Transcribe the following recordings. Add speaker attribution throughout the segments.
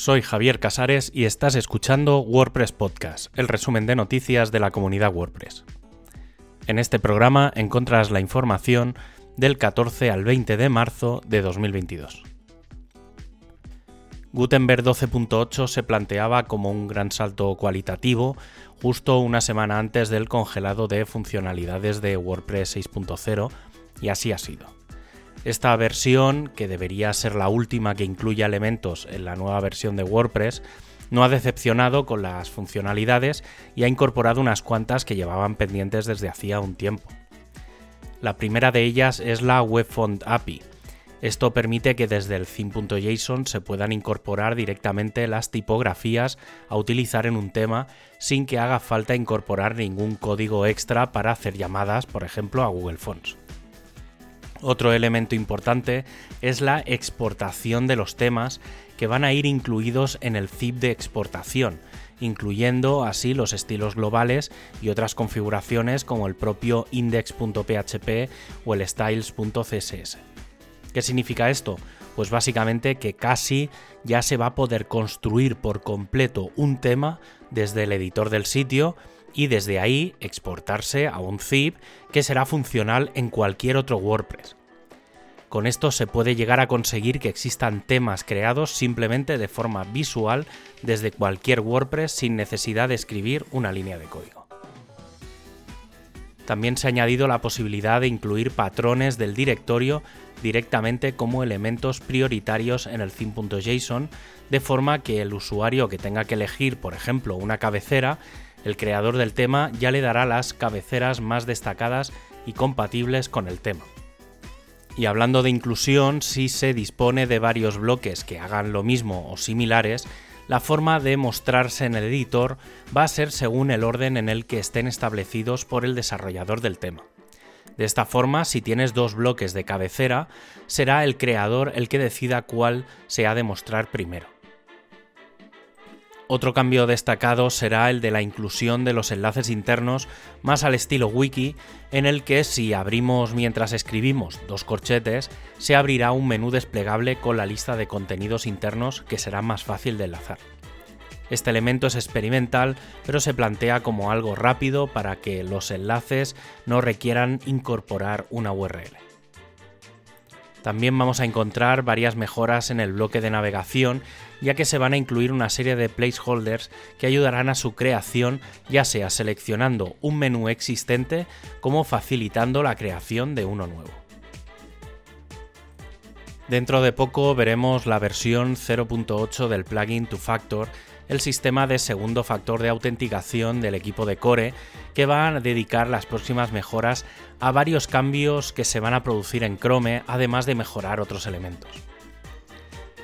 Speaker 1: soy Javier Casares y estás escuchando WordPress Podcast, el resumen de noticias de la comunidad WordPress. En este programa encuentras la información del 14 al 20 de marzo de 2022. Gutenberg 12.8 se planteaba como un gran salto cualitativo justo una semana antes del congelado de funcionalidades de WordPress 6.0 y así ha sido. Esta versión, que debería ser la última que incluya elementos en la nueva versión de WordPress, no ha decepcionado con las funcionalidades y ha incorporado unas cuantas que llevaban pendientes desde hacía un tiempo. La primera de ellas es la Web Font API, esto permite que desde el theme.json se puedan incorporar directamente las tipografías a utilizar en un tema sin que haga falta incorporar ningún código extra para hacer llamadas, por ejemplo, a Google Fonts. Otro elemento importante es la exportación de los temas que van a ir incluidos en el zip de exportación, incluyendo así los estilos globales y otras configuraciones como el propio index.php o el styles.css. ¿Qué significa esto? Pues básicamente que casi ya se va a poder construir por completo un tema desde el editor del sitio y desde ahí exportarse a un zip que será funcional en cualquier otro WordPress. Con esto se puede llegar a conseguir que existan temas creados simplemente de forma visual desde cualquier WordPress sin necesidad de escribir una línea de código. También se ha añadido la posibilidad de incluir patrones del directorio directamente como elementos prioritarios en el theme.json, de forma que el usuario que tenga que elegir, por ejemplo, una cabecera, el creador del tema ya le dará las cabeceras más destacadas y compatibles con el tema. Y hablando de inclusión, si se dispone de varios bloques que hagan lo mismo o similares, la forma de mostrarse en el editor va a ser según el orden en el que estén establecidos por el desarrollador del tema. De esta forma, si tienes dos bloques de cabecera, será el creador el que decida cuál se ha de mostrar primero. Otro cambio destacado será el de la inclusión de los enlaces internos más al estilo wiki, en el que si abrimos mientras escribimos dos corchetes, se abrirá un menú desplegable con la lista de contenidos internos que será más fácil de enlazar. Este elemento es experimental, pero se plantea como algo rápido para que los enlaces no requieran incorporar una URL. También vamos a encontrar varias mejoras en el bloque de navegación, ya que se van a incluir una serie de placeholders que ayudarán a su creación, ya sea seleccionando un menú existente como facilitando la creación de uno nuevo. Dentro de poco veremos la versión 0.8 del plugin Two Factor el sistema de segundo factor de autenticación del equipo de Core, que va a dedicar las próximas mejoras a varios cambios que se van a producir en Chrome, además de mejorar otros elementos.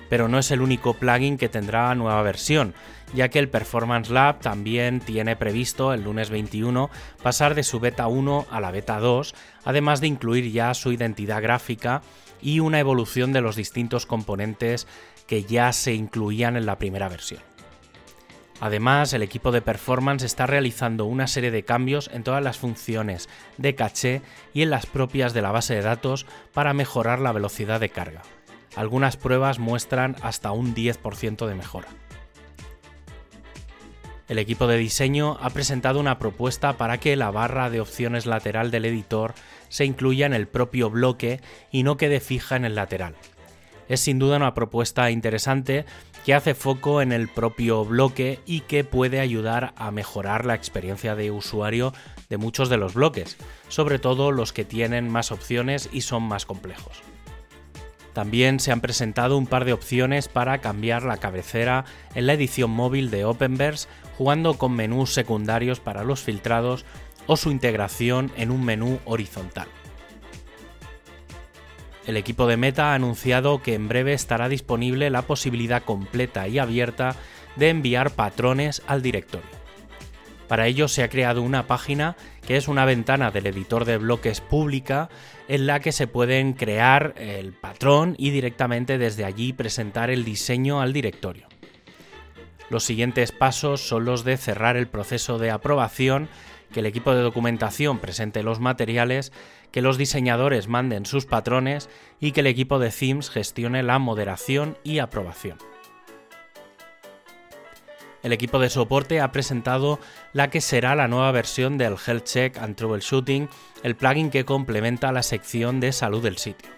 Speaker 1: Pero no es el único plugin que tendrá nueva versión, ya que el Performance Lab también tiene previsto el lunes 21 pasar de su beta 1 a la beta 2, además de incluir ya su identidad gráfica y una evolución de los distintos componentes que ya se incluían en la primera versión. Además, el equipo de performance está realizando una serie de cambios en todas las funciones de caché y en las propias de la base de datos para mejorar la velocidad de carga. Algunas pruebas muestran hasta un 10% de mejora. El equipo de diseño ha presentado una propuesta para que la barra de opciones lateral del editor se incluya en el propio bloque y no quede fija en el lateral. Es sin duda una propuesta interesante que hace foco en el propio bloque y que puede ayudar a mejorar la experiencia de usuario de muchos de los bloques, sobre todo los que tienen más opciones y son más complejos. También se han presentado un par de opciones para cambiar la cabecera en la edición móvil de Openverse jugando con menús secundarios para los filtrados o su integración en un menú horizontal. El equipo de Meta ha anunciado que en breve estará disponible la posibilidad completa y abierta de enviar patrones al directorio. Para ello se ha creado una página que es una ventana del editor de bloques pública en la que se pueden crear el patrón y directamente desde allí presentar el diseño al directorio. Los siguientes pasos son los de cerrar el proceso de aprobación, que el equipo de documentación presente los materiales que los diseñadores manden sus patrones y que el equipo de themes gestione la moderación y aprobación. el equipo de soporte ha presentado la que será la nueva versión del Health Check and Troubleshooting, el plugin que complementa la sección de salud del sitio.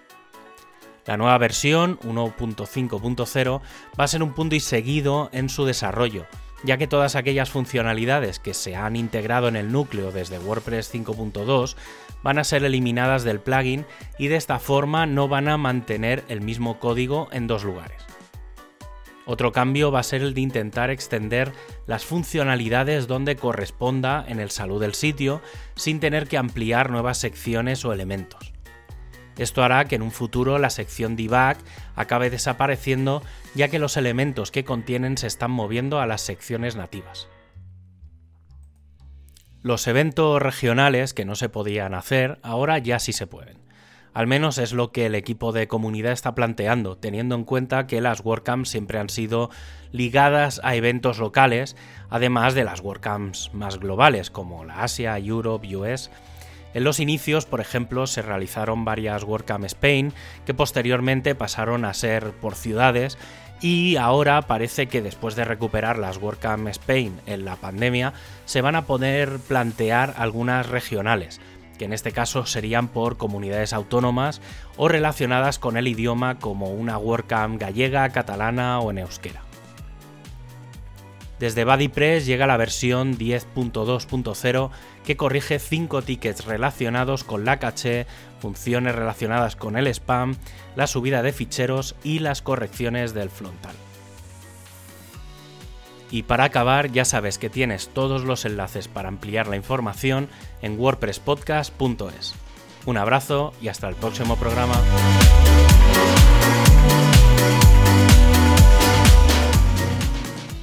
Speaker 1: La nueva versión 1.5.0 va a ser un punto y seguido en su desarrollo, ya que todas aquellas funcionalidades que se han integrado en el núcleo desde WordPress 5.2 van a ser eliminadas del plugin y de esta forma no van a mantener el mismo código en dos lugares. Otro cambio va a ser el de intentar extender las funcionalidades donde corresponda en el salud del sitio sin tener que ampliar nuevas secciones o elementos. Esto hará que en un futuro la sección debug acabe desapareciendo ya que los elementos que contienen se están moviendo a las secciones nativas. Los eventos regionales que no se podían hacer ahora ya sí se pueden. Al menos es lo que el equipo de comunidad está planteando, teniendo en cuenta que las WordCamps siempre han sido ligadas a eventos locales, además de las WordCamps más globales como la Asia, Europe, US, en los inicios, por ejemplo, se realizaron varias WordCamp Spain que posteriormente pasaron a ser por ciudades y ahora parece que después de recuperar las WordCamp Spain en la pandemia se van a poder plantear algunas regionales, que en este caso serían por comunidades autónomas o relacionadas con el idioma como una WordCamp gallega, catalana o en euskera. Desde BuddyPress llega la versión 10.2.0 que corrige 5 tickets relacionados con la caché, funciones relacionadas con el spam, la subida de ficheros y las correcciones del frontal. Y para acabar, ya sabes que tienes todos los enlaces para ampliar la información en wordpresspodcast.es. Un abrazo y hasta el próximo programa.